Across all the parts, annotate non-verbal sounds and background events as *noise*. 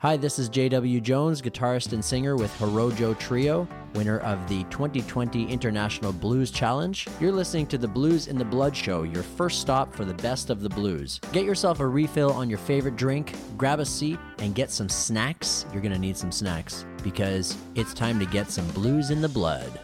Hi, this is JW Jones, guitarist and singer with HOROJO Trio, winner of the 2020 International Blues Challenge. You're listening to the Blues in the Blood Show, your first stop for the best of the blues. Get yourself a refill on your favorite drink, grab a seat, and get some snacks. You're going to need some snacks because it's time to get some blues in the blood.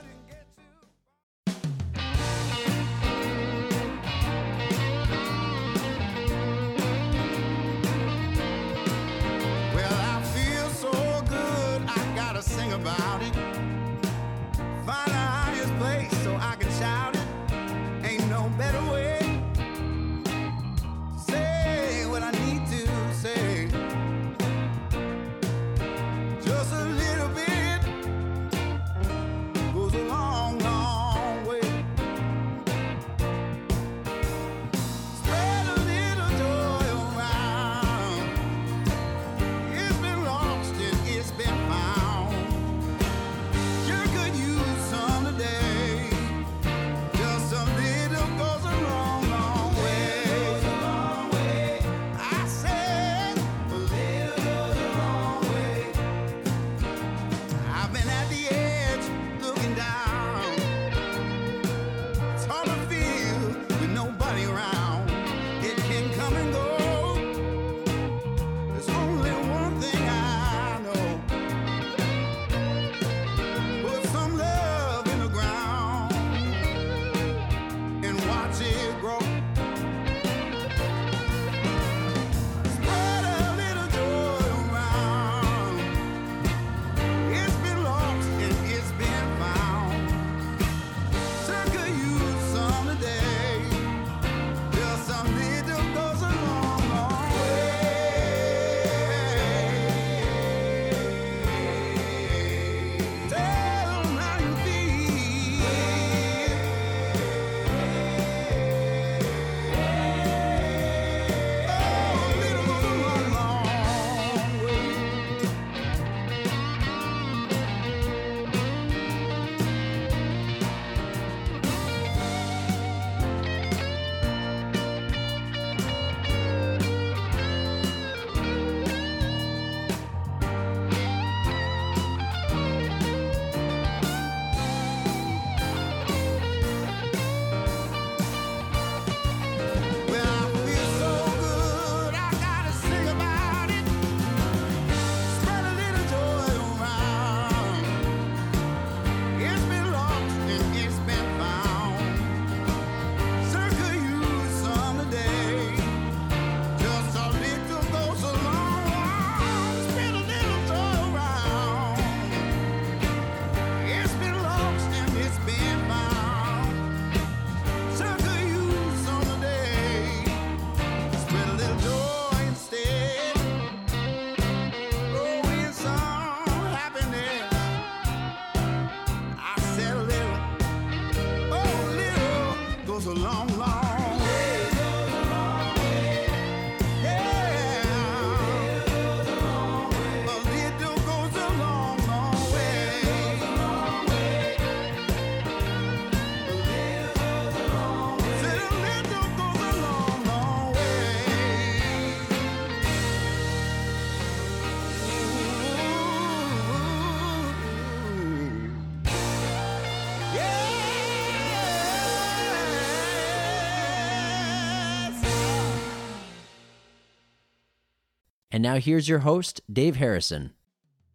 And now here's your host, Dave Harrison.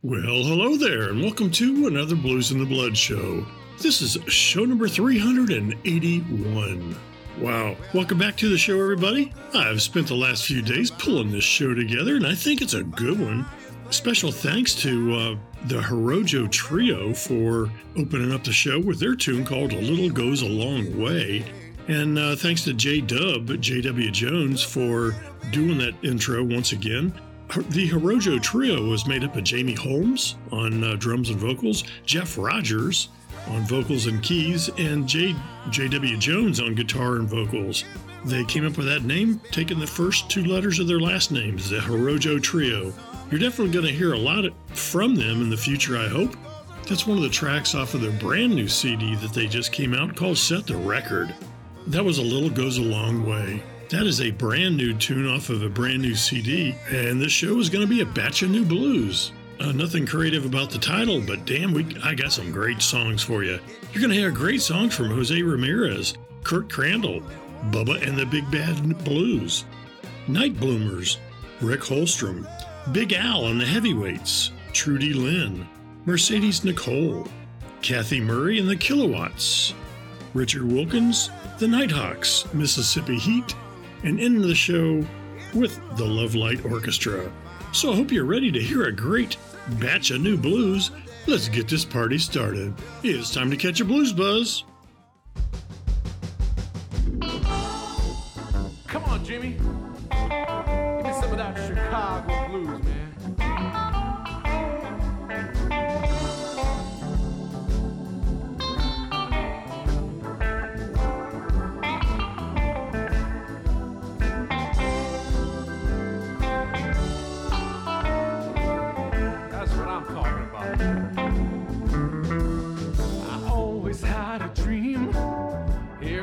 Well, hello there, and welcome to another Blues in the Blood show. This is show number 381. Wow. Welcome back to the show, everybody. I've spent the last few days pulling this show together, and I think it's a good one. Special thanks to uh, the HOROJO Trio for opening up the show with their tune called A Little Goes a Long Way. And uh, thanks to J Dub, J.W. Jones, for doing that intro once again. The HOROJO Trio was made up of Jamie Holmes on uh, drums and vocals, Jeff Rogers on vocals and keys, and J. J.W. Jones on guitar and vocals. They came up with that name, taking the first two letters of their last names, the HOROJO Trio. You're definitely going to hear a lot from them in the future, I hope. That's one of the tracks off of their brand new CD that they just came out called Set the Record. That was A Little Goes a Long Way. That is a brand new tune off of a brand new CD, and this show is going to be a batch of new blues. Uh, nothing creative about the title, but damn, we I got some great songs for you. You're going to hear great songs from Jose Ramirez, Kurt Crandall, Bubba and the Big Bad Blues, Night Bluemers, Rick Holmstrom, Big Al and the Heavyweights, Trudy Lynn, Mercedes Nicole, Kathy Murray and the Kilowatts, Richard Wilkins, the Nighthawks, Mississippi Heat, and end the show with the Love Light Orchestra. So I hope you're ready to hear a great batch of new blues. Let's get this party started. It's time to catch a blues buzz.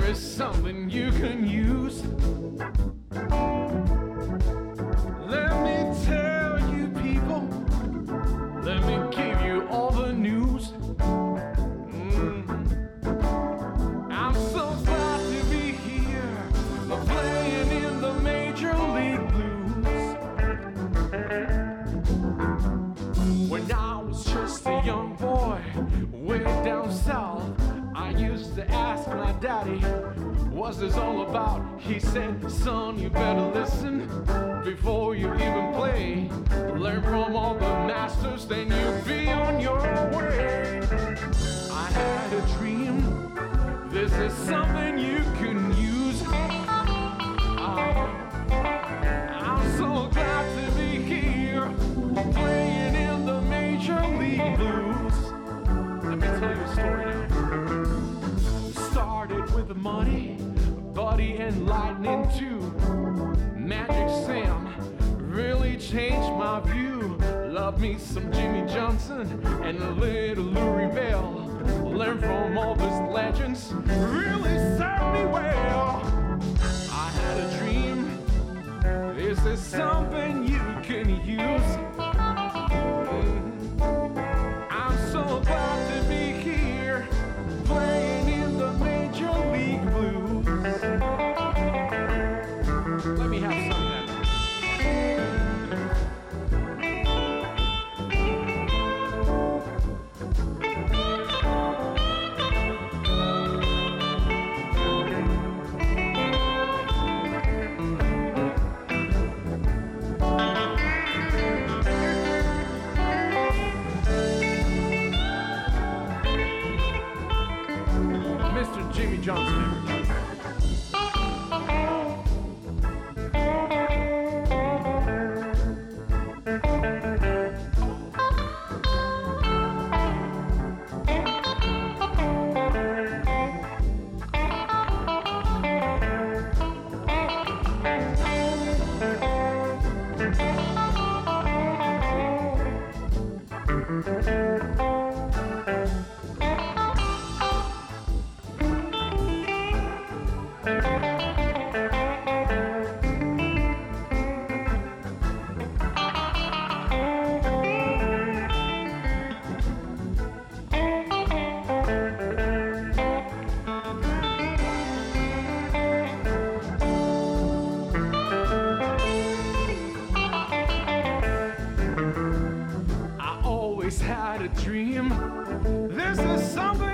Here is something you can use. What's this all about? He said, Son, you better listen before you even play. Learn from all the masters, then you'll be on your way. I had a dream, this is something you can use. Ah, I'm so glad to be here, playing in the Major League Blues. Let me tell you a story now. Started with the money, Buddy and Lightning too. Magic Sam really changed my view. Love me some Jimmy Johnson and a little Lurrie Bell. Learn from all these legends, really served me well. I had a dream. This is something a dream. This is something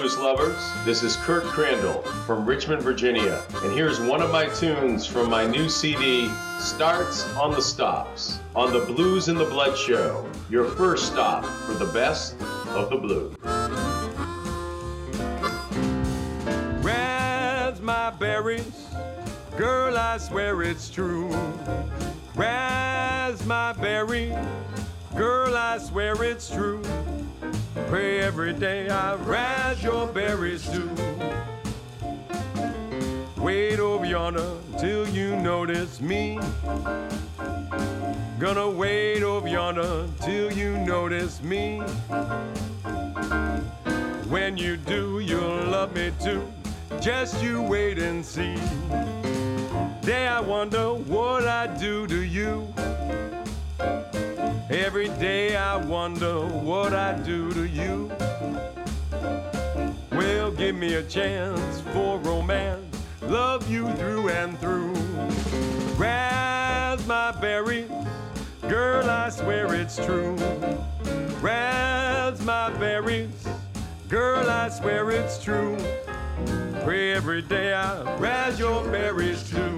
blues lovers. This is Kurt Crandall from Richmond, Virginia, and here's one of my tunes from my new CD, Starts on the Stops, on the Blues in the Blood Show, your first stop for the best of the blues. Raspberries, girl, I swear it's true. Raspberry, girl, I swear it's true. Pray every day I rise your berries too. Wait over yonder till you notice me. Gonna wait over yonder till you notice me. When you do, you'll love me too. Just you wait and see. Day I wonder what I do to you. Every day I wonder what I do to you. Well, give me a chance for romance. Love you through and through. Raspberries, girl, I swear it's true. Raspberries, girl, I swear it's true. Pray every day I rise your berries too.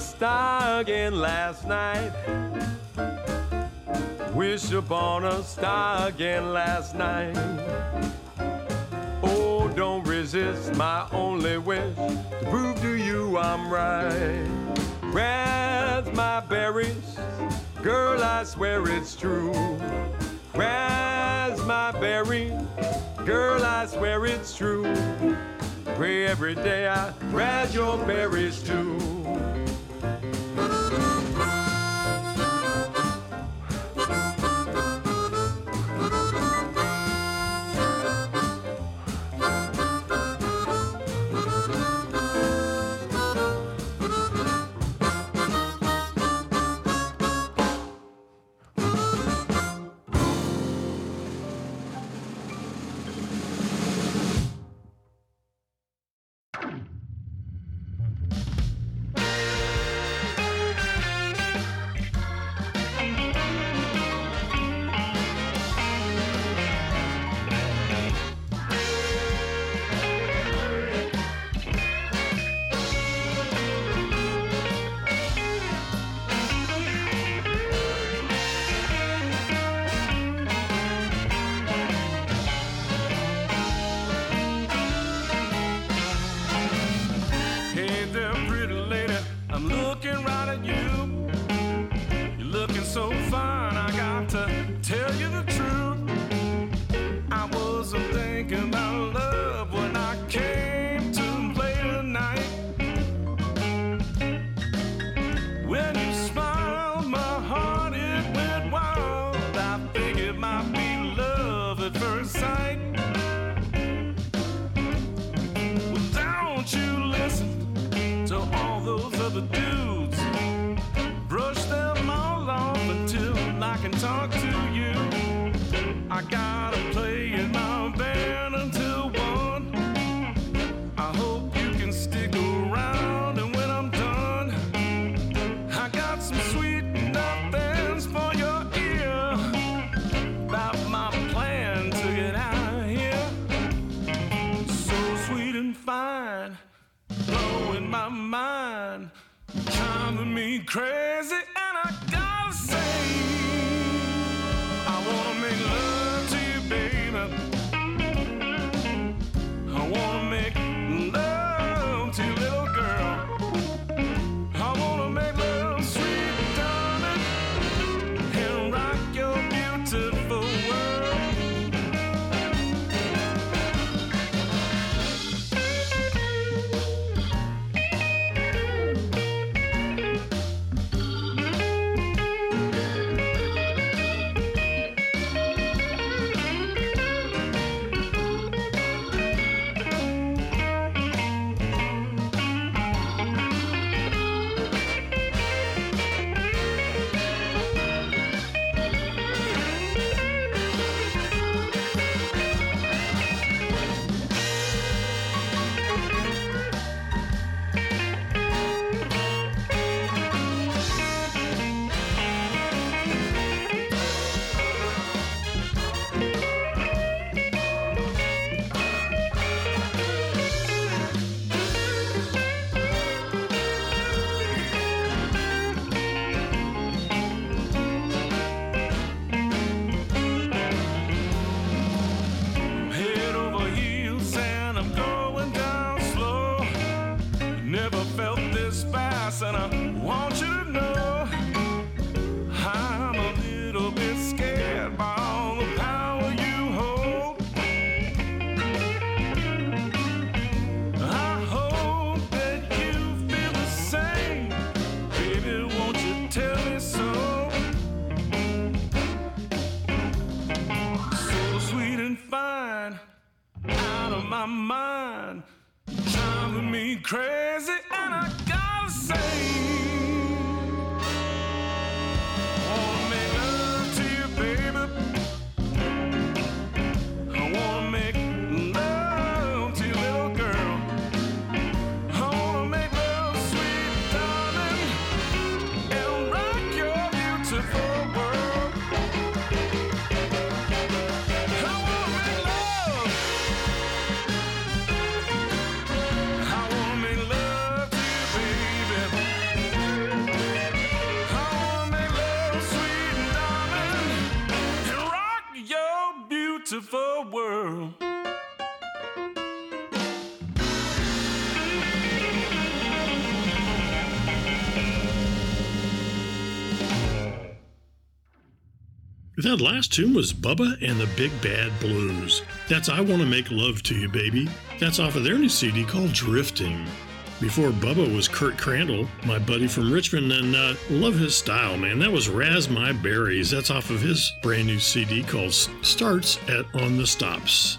Star again last night. Wished upon a star again last night. Oh, don't resist my only wish to prove to you I'm right. Raspberries, girl, I swear it's true. Raspberry, girl, I swear it's true. Pray every day I rise your berries too. That last tune was Bubba and the Big Bad Blues. That's I Wanna Make Love to You, Baby. That's off of their new CD called Drifting. Before Bubba was Kurt Crandall, my buddy from Richmond, and uh, love his style, man. That was Razz My Berries. That's off of his brand new CD called Starts at On the Stops.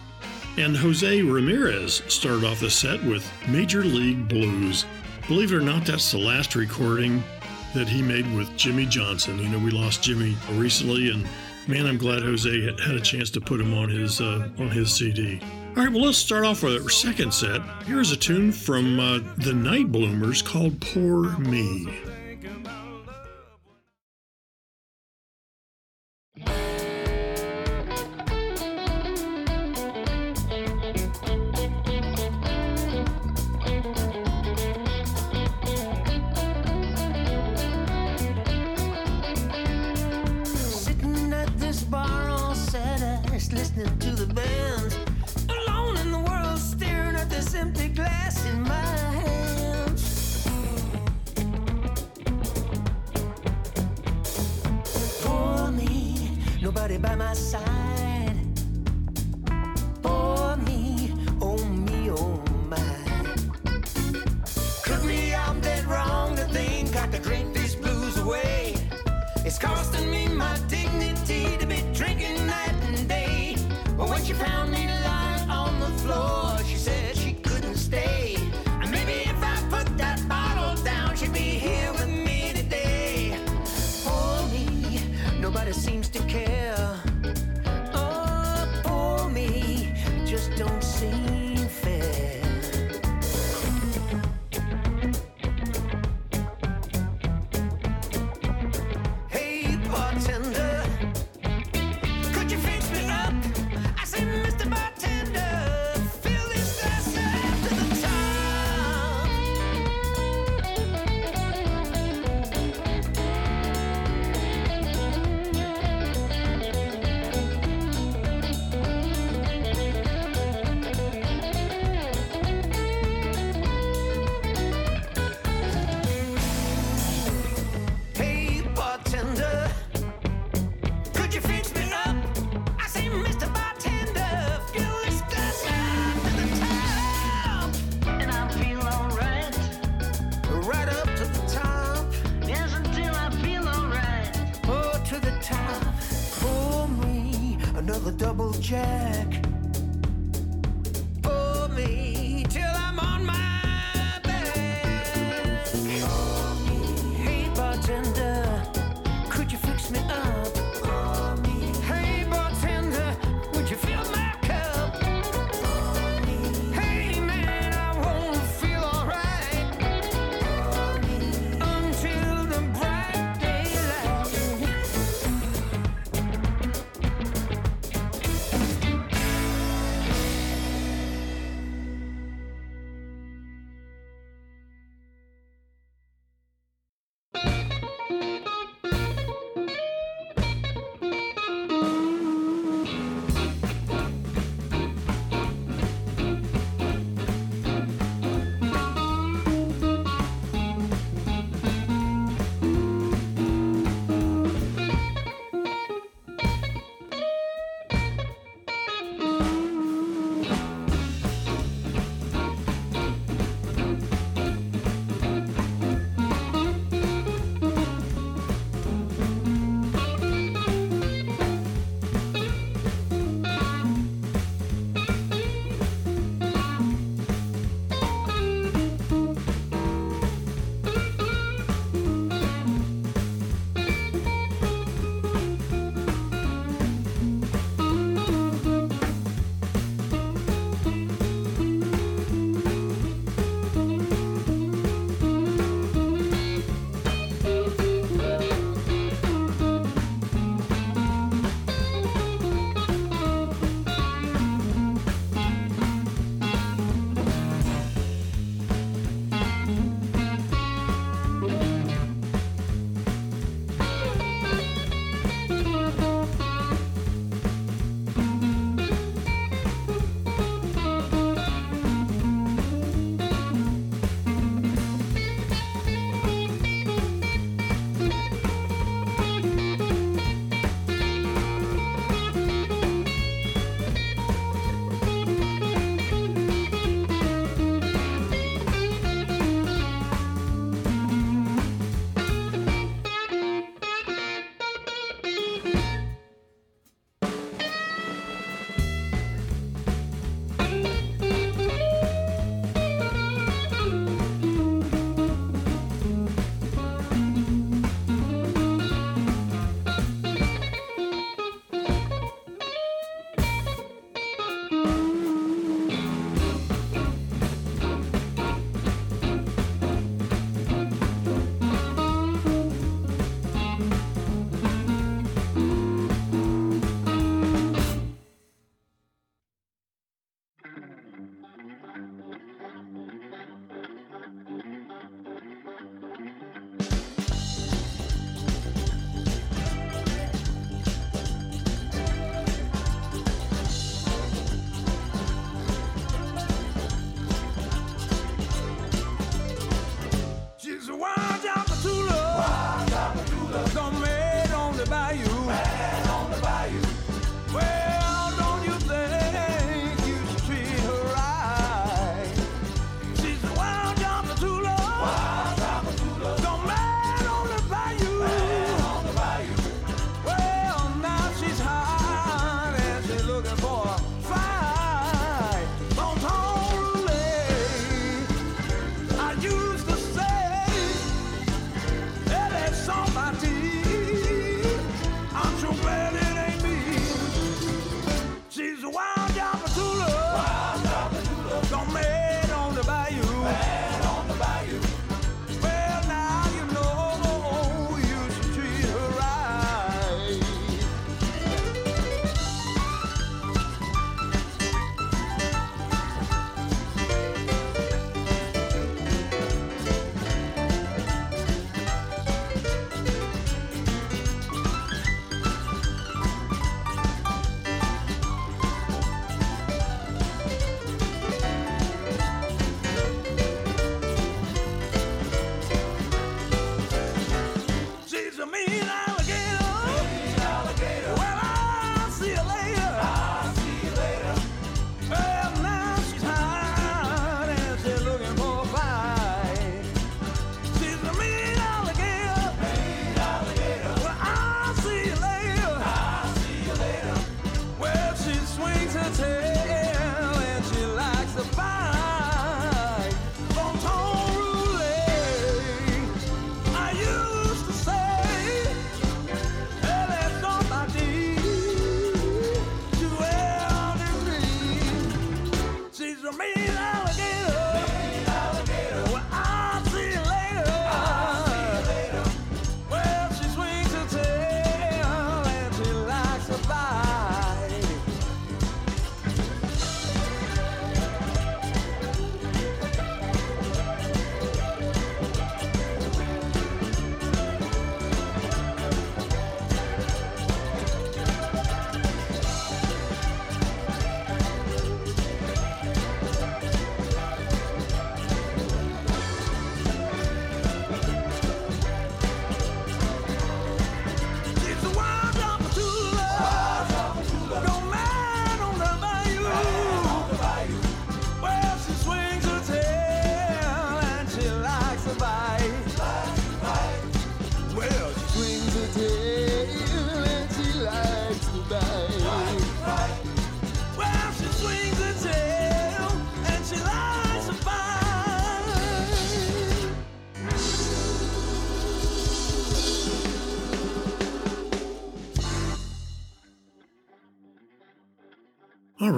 And Jose Ramirez started off the set with Major League Blues. Believe it or not, that's the last recording that he made with Jimmy Johnson. You know, we lost Jimmy recently, and Man, I'm glad Jose had a chance to put him on his uh, on his CD. All right, well, let's start off with our second set. Here's a tune from uh, the Night Bluemers called "Poor Me."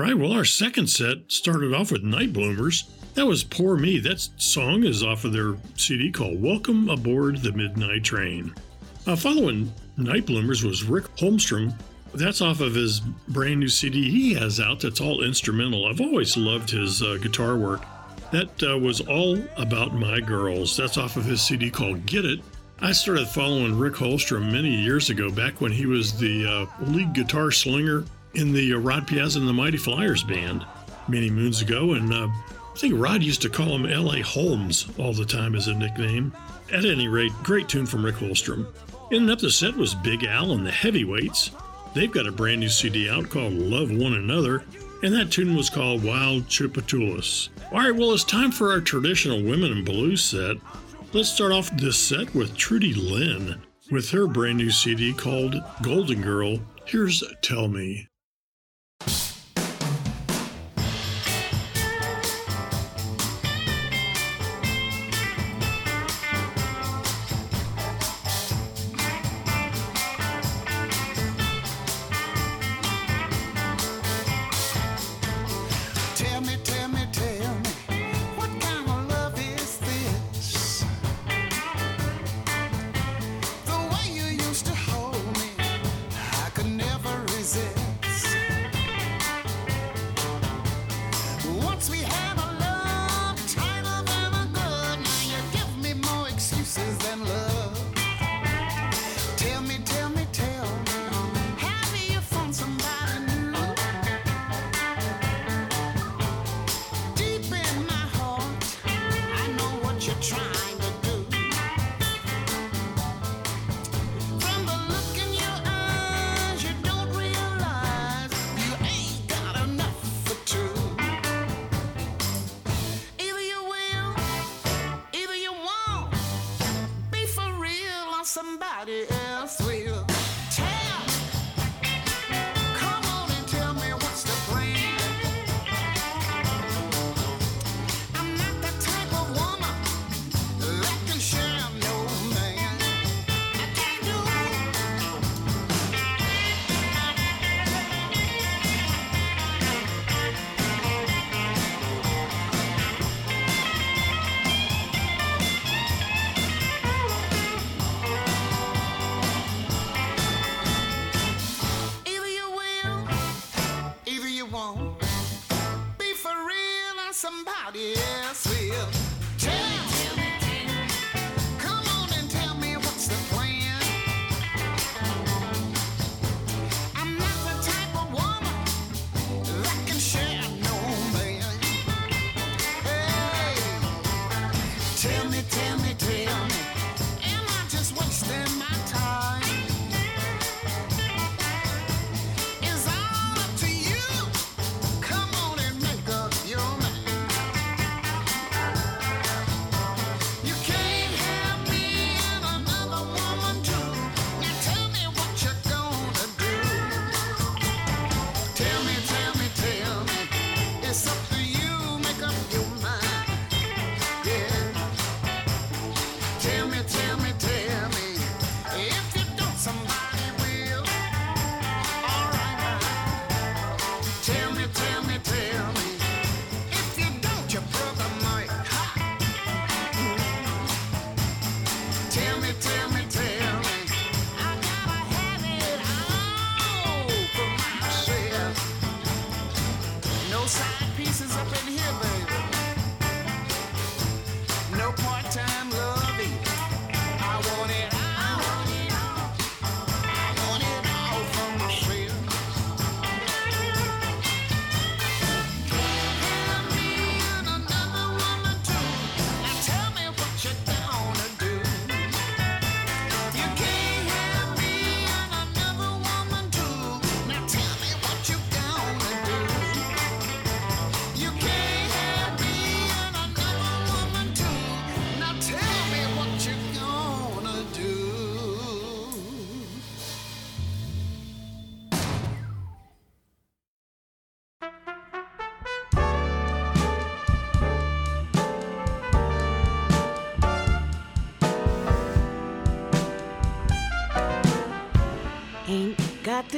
Right, well, our second set started off with Night Bluemers. That was Poor Me. That song is off of their CD called Welcome Aboard the Midnight Train. Uh, following Night Bluemers was Rick Holmstrom. That's off of his brand new CD he has out that's all instrumental. I've always loved his uh, guitar work. That uh, was all about my girls. That's off of his CD called Get It. I started following Rick Holmstrom many years ago, back when he was the uh, lead guitar slinger in the uh, Rod Piazza and the Mighty Flyers band many moons ago. And uh, I think Rod used to call him L.A. Holmes all the time as a nickname. At any rate, great tune from Rick Holmstrom. Ending up the set was Big Al and the Heavyweights. They've got a brand new CD out called Love One Another, and that tune was called Wild Tchoupitoulas. All right, well, it's time for our traditional Women in Blues set. Let's start off this set with Trudy Lynn with her brand new CD called Golden Girl. Here's Tell Me. Somebody else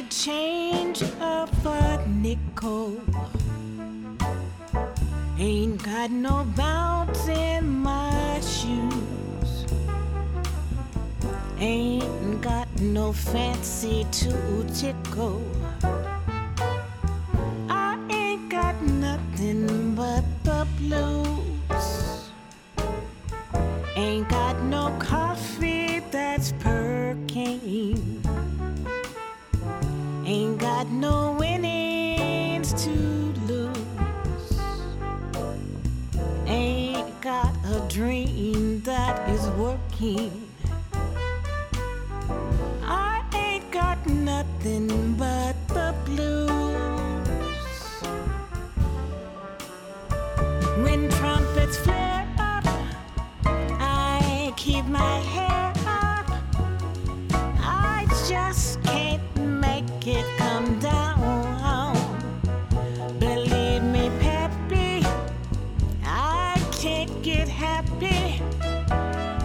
the change of a nickel. Ain't got no bounce in my shoes. Ain't got no fancy to tickle. When trumpets flare up, I keep my hair up. I just can't make it come down. Believe me, Peppy, I can't get happy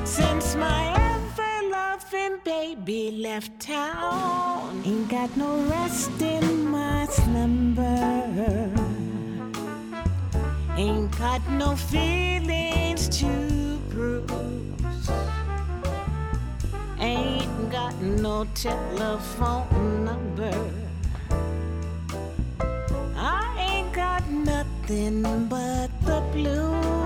since my ever loving baby left town. Ain't got no rest in my slumber. Got no feelings to bruise. Ain't got no telephone number. I ain't got nothing but the blues.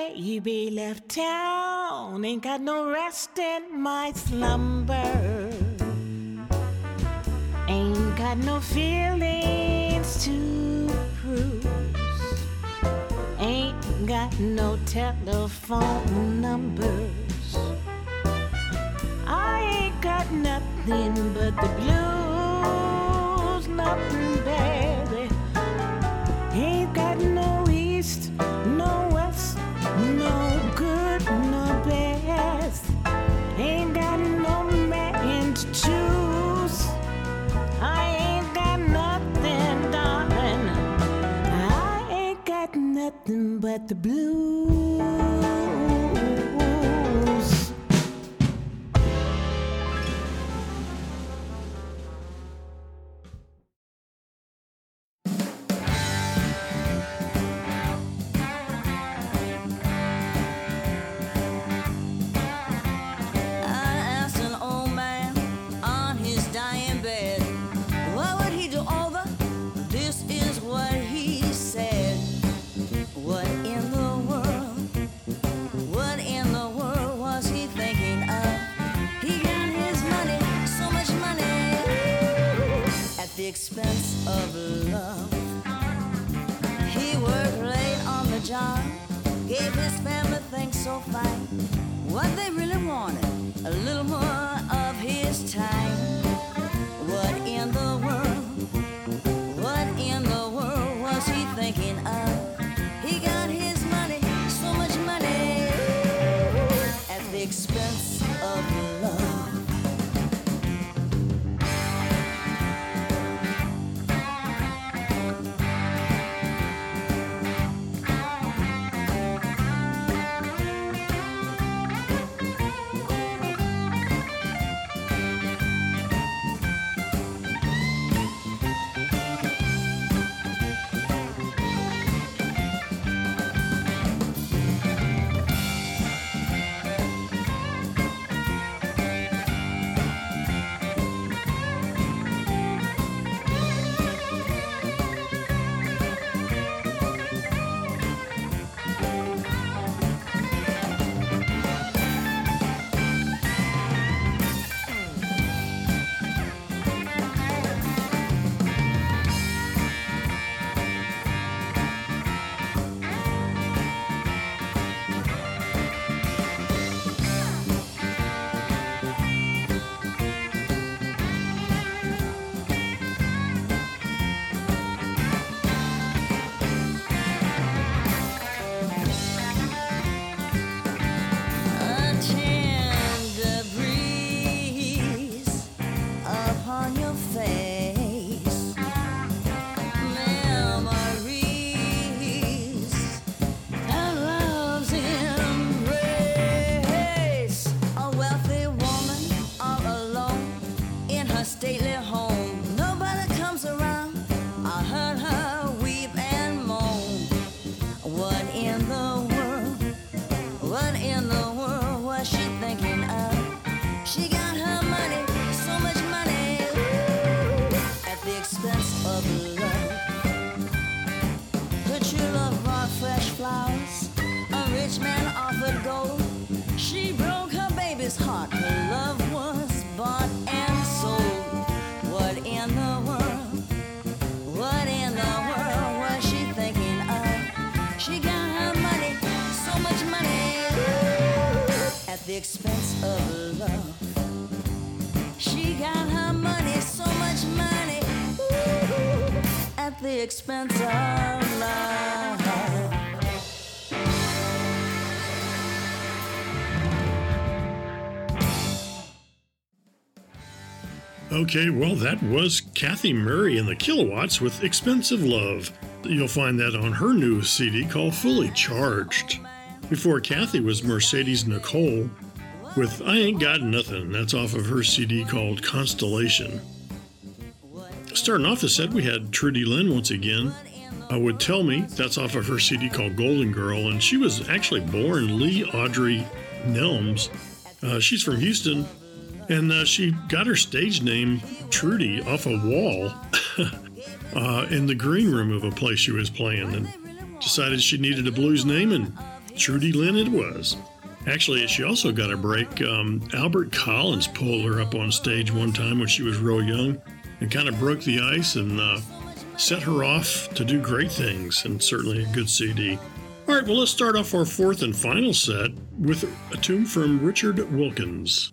Baby left town. Ain't got no rest in my slumber. Ain't got no feelings to prove. Ain't got no telephone numbers. I ain't got nothing but the blues, nothing, baby. Ain't got no east, no no good, no best. Ain't got no man to choose. I ain't got nothing, darling. I ain't got nothing but the blues. Expense of love. He worked late on the job, gave his family things so fine. What they really wanted, a little more of his time. At the expense of. Okay, well, that was Kathy Murray and the Kilowatts with Expense of Love. You'll find that on her new CD called Fully Charged. Before Kathy was Mercedes Nicole with I Ain't Got Nothing. That's off of her CD called Constellation. Starting off the set, we had Trudy Lynn once again. Uh, would tell me that's off of her CD called Golden Girl, and she was actually born Lee Audrey Nelms. Uh, she's from Houston, and uh, she got her stage name Trudy off a wall *laughs* uh, in the green room of a place she was playing, and decided she needed a blues name, and Trudy Lynn it was. Actually, she also got a break. Um, Albert Collins pulled her up on stage one time when she was real young and kind of broke the ice and uh, set her off to do great things, and certainly a good CD. All right, well, let's start off our fourth and final set with a tune from Richard Wilkins.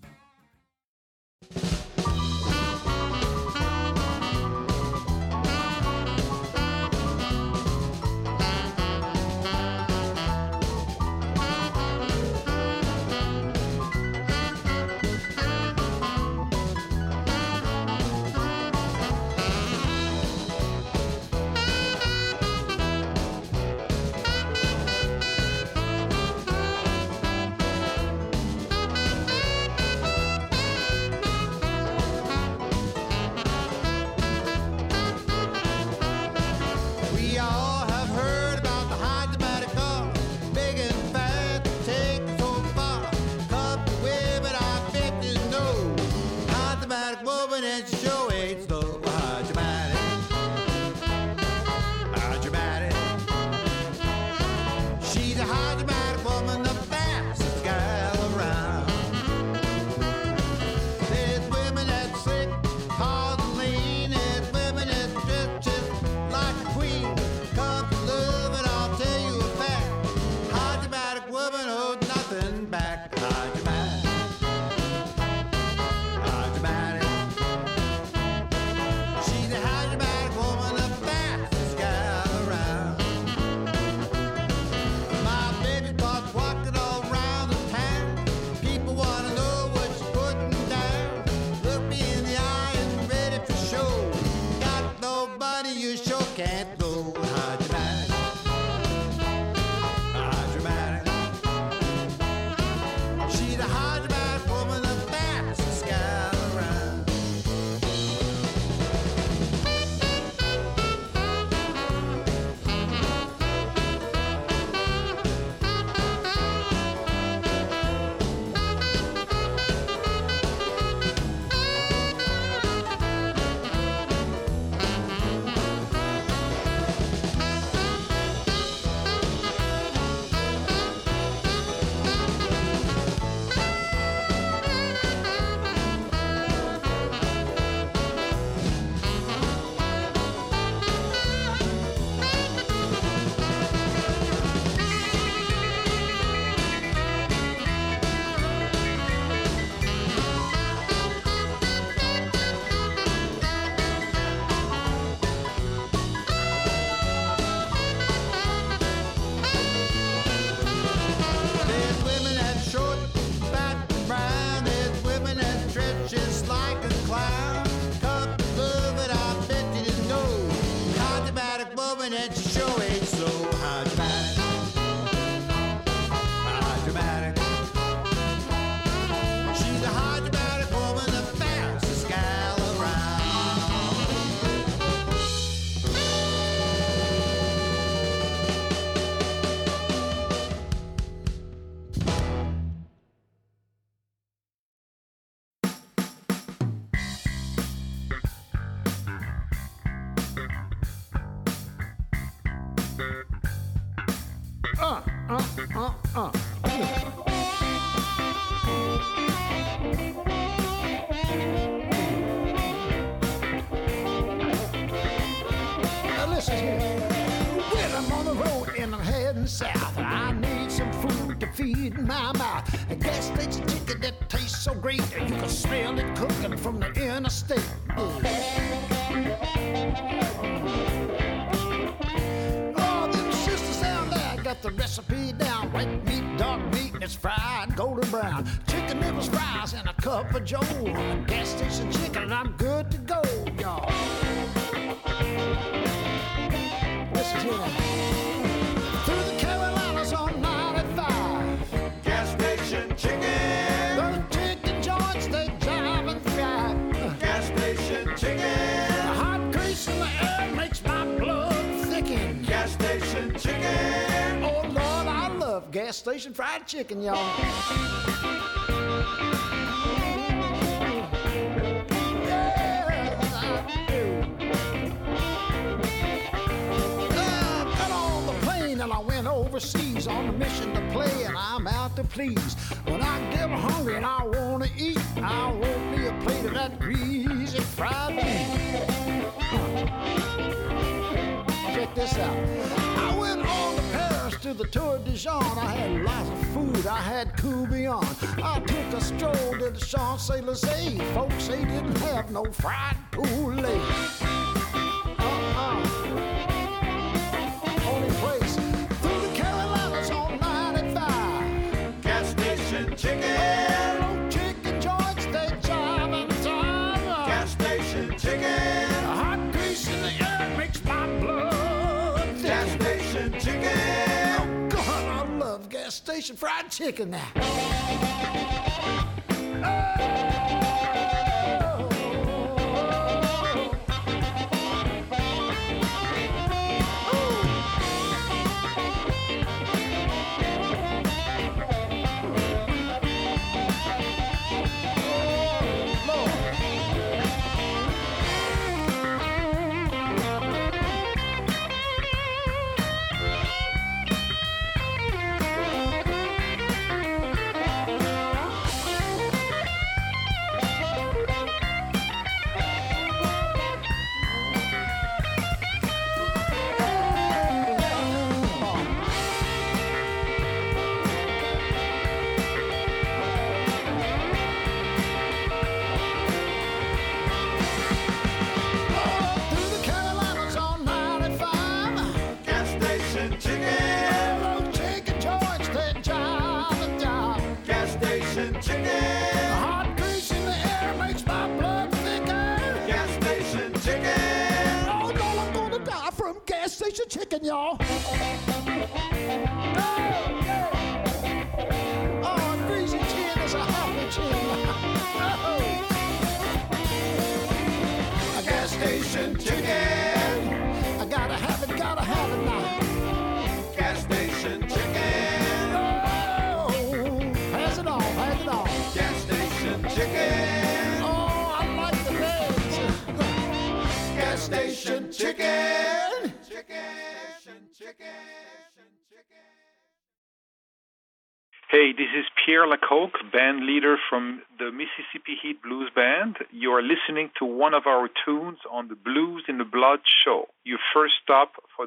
So great, you can smell it cooking from the interstate. Oh, them sisters down there got the recipe down. White meat, dark meat, and it's fried golden brown. Chicken livers, fries, and a cup of joe. Gas station chicken, and I'm good to go, y'all. Listen to that. Gas station fried chicken, y'all. Overseas on a mission to play, and I'm out to please. When I get hungry and I wanna eat, I want me a plate of that greasy fried beef. Check this out. I went on to the Tour de Jean. I had lots of food. I had cool beyond. I took a stroll to the Champs Elysees. Folks, they didn't have no fried poulet. Station fried chicken now. station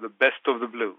the best of the blues.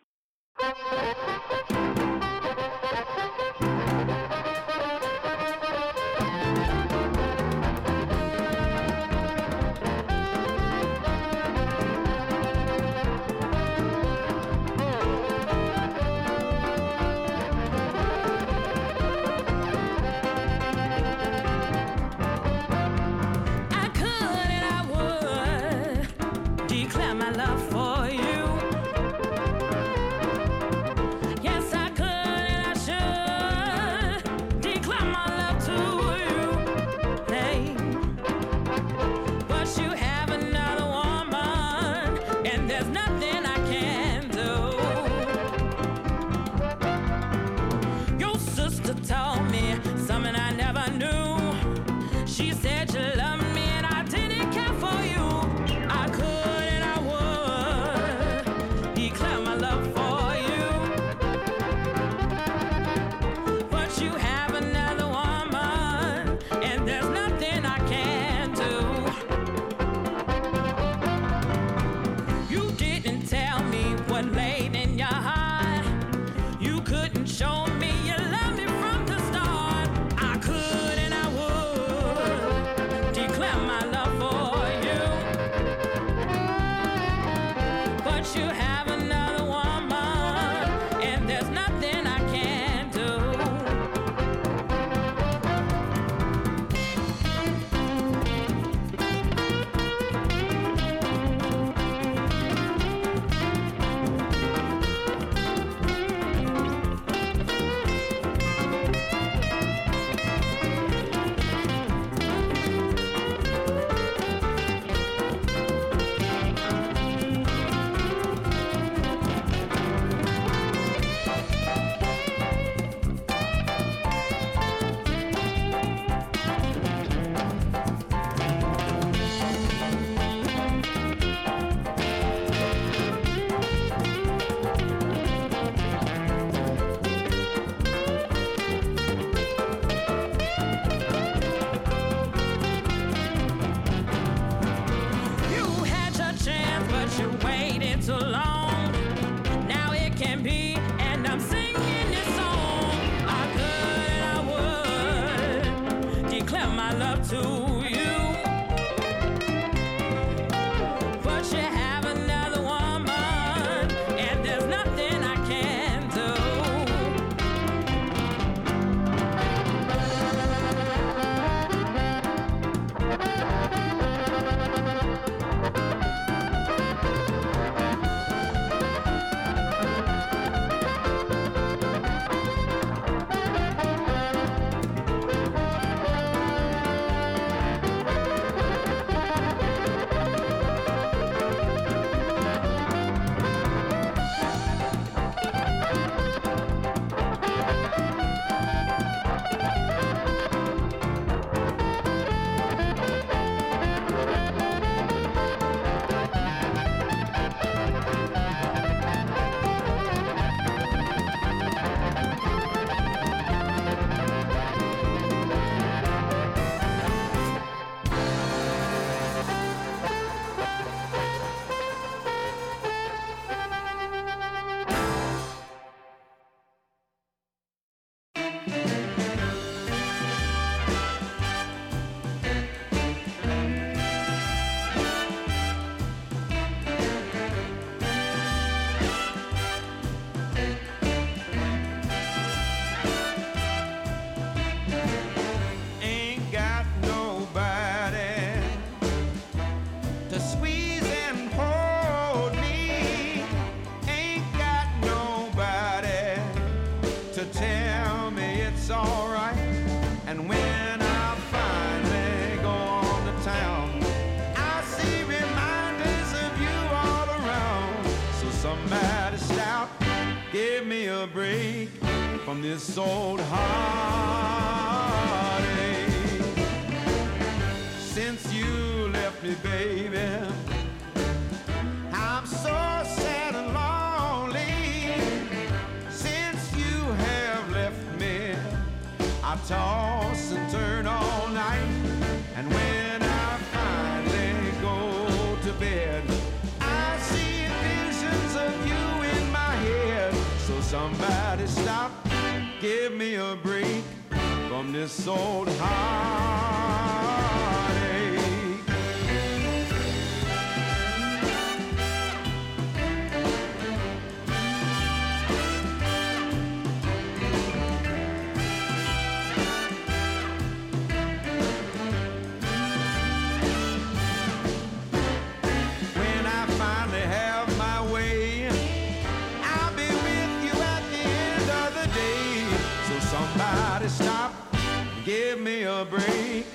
Break.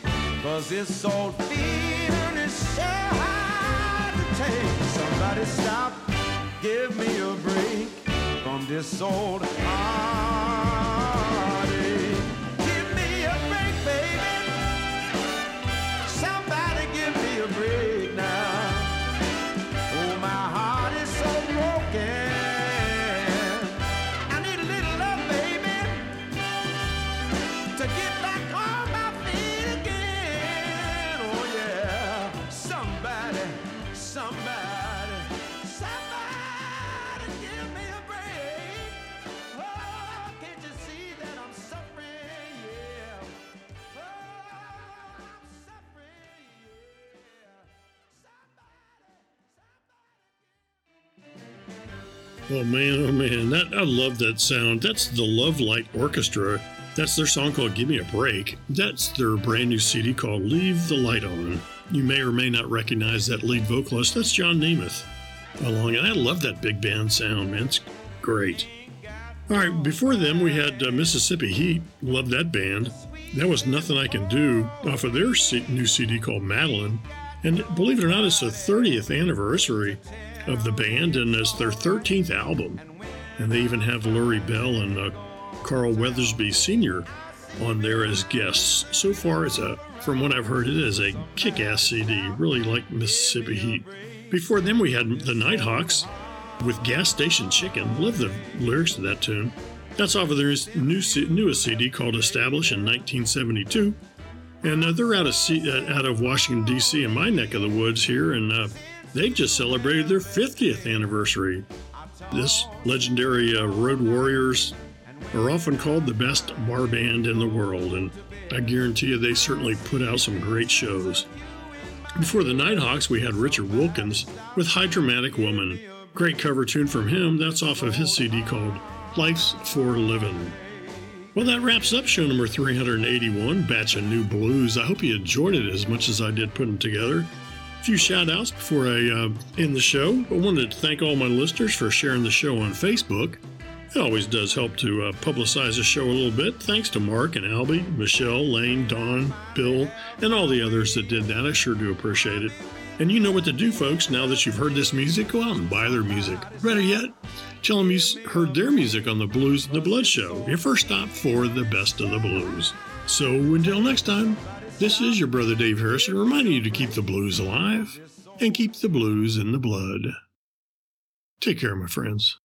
Cause this old feeling is so hard to take. Somebody stop, give me a break from this old heartache. Give me a break, baby. Somebody give me a break Oh man, oh man, that I love that sound. That's the Love Light Orchestra. That's their song called "Give Me a Break." That's their brand new CD called "Leave the Light On." You may or may not recognize that lead vocalist. That's John Nemeth. Along, and I love that big band sound, man. It's great. All right, before them we had uh, Mississippi Heat. Love that band. That was nothing I can do off of their new CD called Madeleine. And believe it or not, it's the 30th anniversary of the band, and it's their 13th album. And they even have Lurrie Bell and uh, Carl Weathersby Sr. on there as guests. So far, it's a, from what I've heard, it is a kick-ass CD. Really like Mississippi Heat. Before them, we had the Nighthawks with Gas Station Chicken. Love the lyrics to that tune. That's off of their new newest CD called Establish in 1972. And uh, they're out of C- uh, out of Washington D.C. in my neck of the woods here, and uh, they've just celebrated their 50th anniversary. This legendary uh, Road Warriors are often called the best bar band in the world, and I guarantee you they certainly put out some great shows. Before the Nighthawks, we had Richard Wilkins with Hydramatic Woman. Great cover tune from him. That's off of his CD called Life's for Living. Well, that wraps up show number 381, Batch of New Blues. I hope you enjoyed it as much as I did putting together. Few shout outs before I uh, end the show. I wanted to thank all my listeners for sharing the show on Facebook. It always does help to uh, publicize the show a little bit. Thanks to Mark and Albie, Michelle, Lane, Don, Bill, and all the others that did that. I sure do appreciate it. And you know what to do, folks. Now that you've heard this music, go out and buy their music. Better yet, tell them you heard their music on the Blues and the Blood Show, your first stop for the best of the blues. So until next time, this is your brother Dave Harrison reminding you to keep the blues alive and keep the blues in the blood. Take care, my friends.